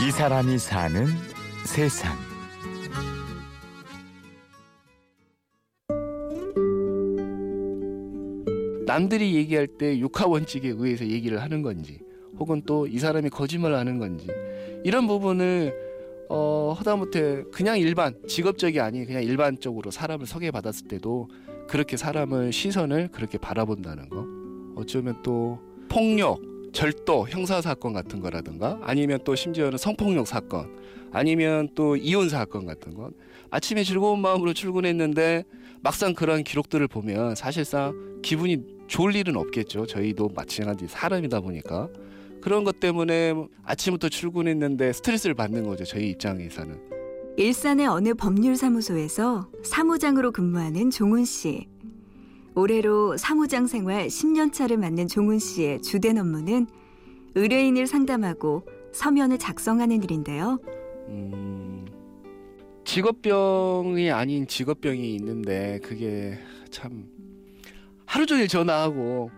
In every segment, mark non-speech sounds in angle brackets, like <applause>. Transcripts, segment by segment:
이 사람이 사는 세상. 남들이 얘기할 때 육하 원칙에 의해서 얘기를 하는 건지 혹은 또 이 사람이 거짓말을 하는 건지 이런 부분을 어, 하다못해 그냥 일반 직업적이 아닌 그냥 일반적으로 사람을 소개받았을 때도 그렇게 사람을 시선을 그렇게 바라본다는 거 어쩌면 또 폭력 절도 형사 사건 같은 거라든가 아니면 또 심지어는 성폭력 사건 아니면 또 이혼 사건 같은 건 아침에 즐거운 마음으로 출근했는데 막상 그런 기록들을 보면 사실상 기분이 좋을 일은 없겠죠. 저희도 마찬가지 사람이다 보니까 그런 것 때문에 아침부터 출근했는데 스트레스를 받는 거죠. 저희 입장에서는. 일산의 어느 법률사무소에서 사무장으로 근무하는 종훈 씨. 올해로 사무장 생활 10년 차를 맞는 종훈 씨의 주된 업무는 의뢰인을 상담하고 서면을 작성하는 일인데요. 음, 직업병이 아닌 직업병이 있는데 그게 참 하루 종일 전화하고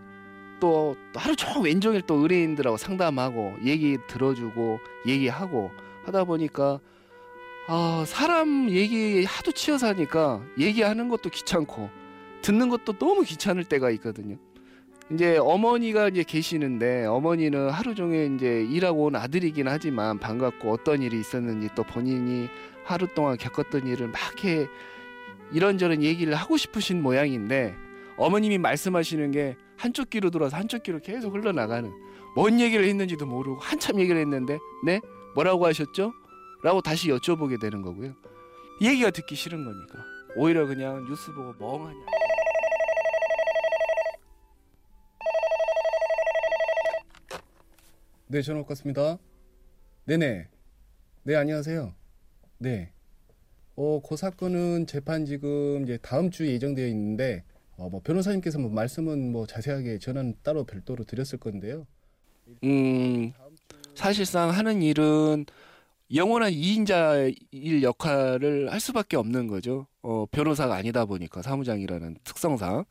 또 하루 종일 왼종일 또 의뢰인들하고 상담하고 얘기 들어주고 얘기하고 하다 보니까 아 사람 얘기 하도 치여서 하니까 얘기하는 것도 귀찮고 듣는 것도 너무 귀찮을 때가 있거든요. 이제 어머니가 이제 계시는데 어머니는 하루 종일 이제 일하고 온 아들이긴 하지만 반갑고 어떤 일이 있었는지 또 본인이 하루 동안 겪었던 일을 막 해 이런저런 얘기를 하고 싶으신 모양인데 어머님이 말씀하시는 게 한쪽 귀로 들어서 한쪽 귀로 계속 흘러나가는 뭔 얘기를 했는지도 모르고 한참 얘기를 했는데 네 뭐라고 하셨죠? 라고 다시 여쭤보게 되는 거고요. 얘기가 듣기 싫은 거니까 오히려 그냥 뉴스 보고 멍하니 네, 전화 왔습니다. 네네. 네, 안녕하세요. 네. 어, 그 사건은 재판 지금 이제 다음 주 예정되어 있는데, 어, 뭐 변호사님께서 뭐 말씀은 뭐 자세하게 전화는 따로 별도로 드렸을 건데요. 음, 사실상 하는 일은 영원한 이인자일 역할을 할 수밖에 없는 거죠. 어, 변호사가 아니다 보니까 사무장이라는 특성상.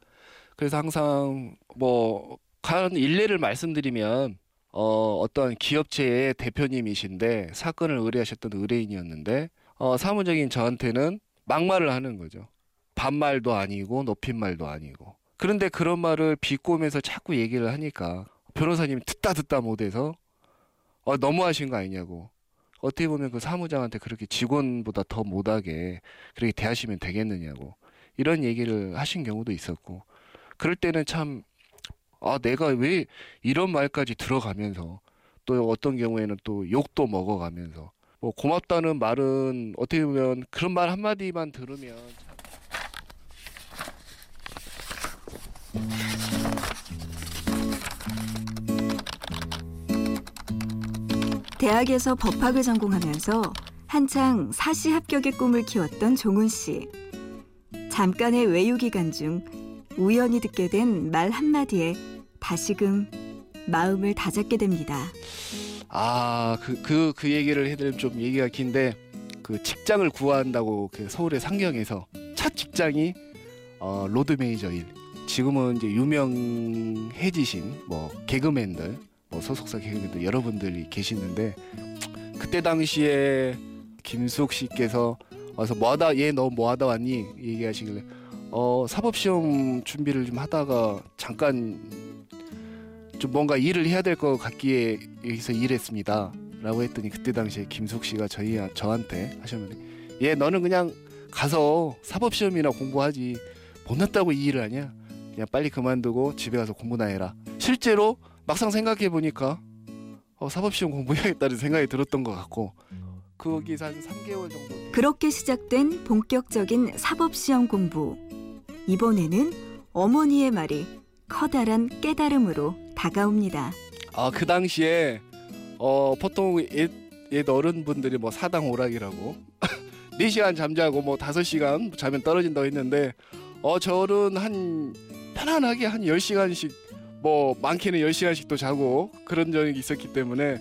그래서 항상 뭐, 간 일례를 말씀드리면, 어, 어떤 기업체의 대표님이신데 사건을 의뢰하셨던 의뢰인이었는데 어, 사무적인 저한테는 막말을 하는 거죠. 반말도 아니고 높임말도 아니고. 그런데 그런 말을 비꼬면서 자꾸 얘기를 하니까 변호사님이 듣다 듣다 못해서 어, 너무하신 거 아니냐고. 어떻게 보면 그 사무장한테 그렇게 직원보다 더 못하게 그렇게 대하시면 되겠느냐고. 이런 얘기를 하신 경우도 있었고. 그럴 때는 참 아, 내가 왜 이런 말까지 들어가면서 또 어떤 경우에는 또 욕도 먹어가면서 뭐 고맙다는 말은 어떻게 보면 그런 말 한마디만 들으면 대학에서 법학을 전공하면서 한창 사시 합격의 꿈을 키웠던 종훈 씨. 잠깐의 외유 기간 중 우연히 듣게 된 말 한마디에 다시금 마음을 다잡게 됩니다. 아, 그, 그, 그 얘기를 해드리면 좀 얘기가 긴데, 그 직장을 구한다고 그 서울의 상경에서 첫 직장이 어, 로드 매니저 일. 지금은 이제 유명해지신 뭐 개그맨들, 뭐 소속사 개그맨들 여러분들이 계시는데, 그때 당시에 김숙 씨께서 와서 뭐하다, 얘 너 뭐하다 왔니? 얘기하시길래, 어, 사법시험 준비를 좀 하다가 잠깐 좀 뭔가 일을 해야 될 것 같기에 여기서 일했습니다. 라고 했더니 그때 당시에 김숙 씨가 저희 저한테 하셨는데 얘 너는 그냥 가서 사법시험이나 공부하지. 못났다고 이 일을 하냐? 그냥 빨리 그만두고 집에 가서 공부나 해라. 실제로 막상 생각해 보니까 어, 사법시험 공부해야겠다는 생각이 들었던 것 같고 거기서 한 3개월 정도 그렇게 시작된 본격적인 사법시험 공부 이번에는 어머니의 말이 커다란 깨달음으로 다가옵니다. 아, 그 당시에 어, 보통 옛, 옛 어른분들이 뭐 사당 오락이라고 <laughs> 4시간 잠자고 뭐 5시간 자면 떨어진다고 했는데 어, 저는 한 편안하게 한 10시간씩 뭐 많게는 10시간씩도 자고 그런 적이 있었기 때문에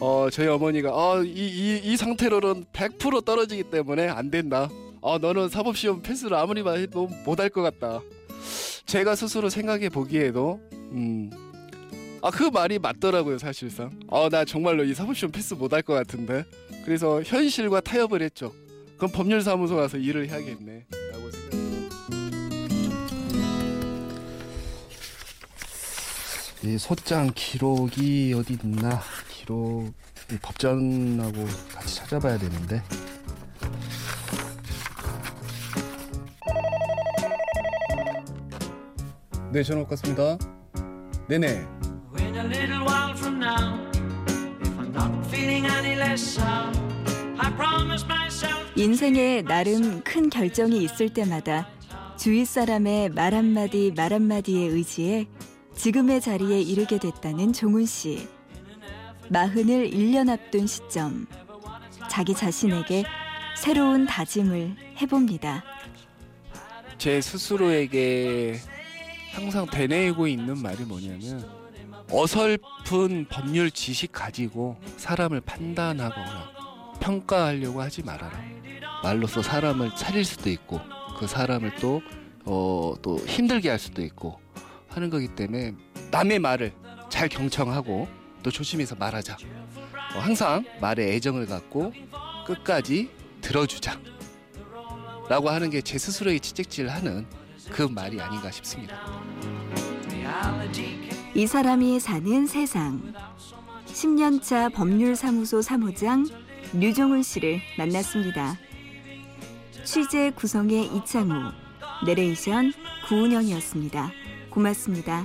어, 저희 어머니가 어, 이, 이, 이 상태로는 100% 떨어지기 때문에 안 된다. 어, 너는 사법시험 패스를 아무리 해도 못할 것 같다. 제가 스스로 생각해 보기에도 음, 아 그 말이 맞더라고요 사실상. 어 나 정말로 이 사법시험 패스 못할 것 같은데. 그래서 현실과 타협을 했죠. 그럼 법률사무소 가서 일을 해야겠네. 이 소장 기록이 어디 있나? 기록 이 법전하고 같이 찾아봐야 되는데. 네, 전화 왔습니다. 네네. In a little while from now, if I'm not feeling any less sound, I promise myself. 인생에 나름 큰 결정이 있을 때마다 주위 사람의 말 한마디 말 한마디에 의지해 지금의 자리에 이르게 됐다는 종훈 씨. 마흔을 1년 앞둔 시점. 자기 자신에게 새로운 다짐을 해봅니다. 제 스스로에게 항상 되뇌이고 있는 말이 뭐냐면 어설픈 법률 지식 가지고 사람을 판단하거나 평가하려고 하지 말아라. 말로써 사람을 차릴 수도 있고 그 사람을 또, 어, 또 힘들게 할 수도 있고 하는 거기 때문에 남의 말을 잘 경청하고 또 조심해서 말하자. 어, 항상 말에 애정을 갖고 끝까지 들어주자. 라고 하는 게 제 스스로에게 채찍질을 하는 그 말이 아닌가 싶습니다. 이 사람이 사는 세상. 10년차 법률사무소 사무장 류종훈 씨를 만났습니다. 취재 구성의 이창우, 내레이션 구운영이었습니다. 고맙습니다.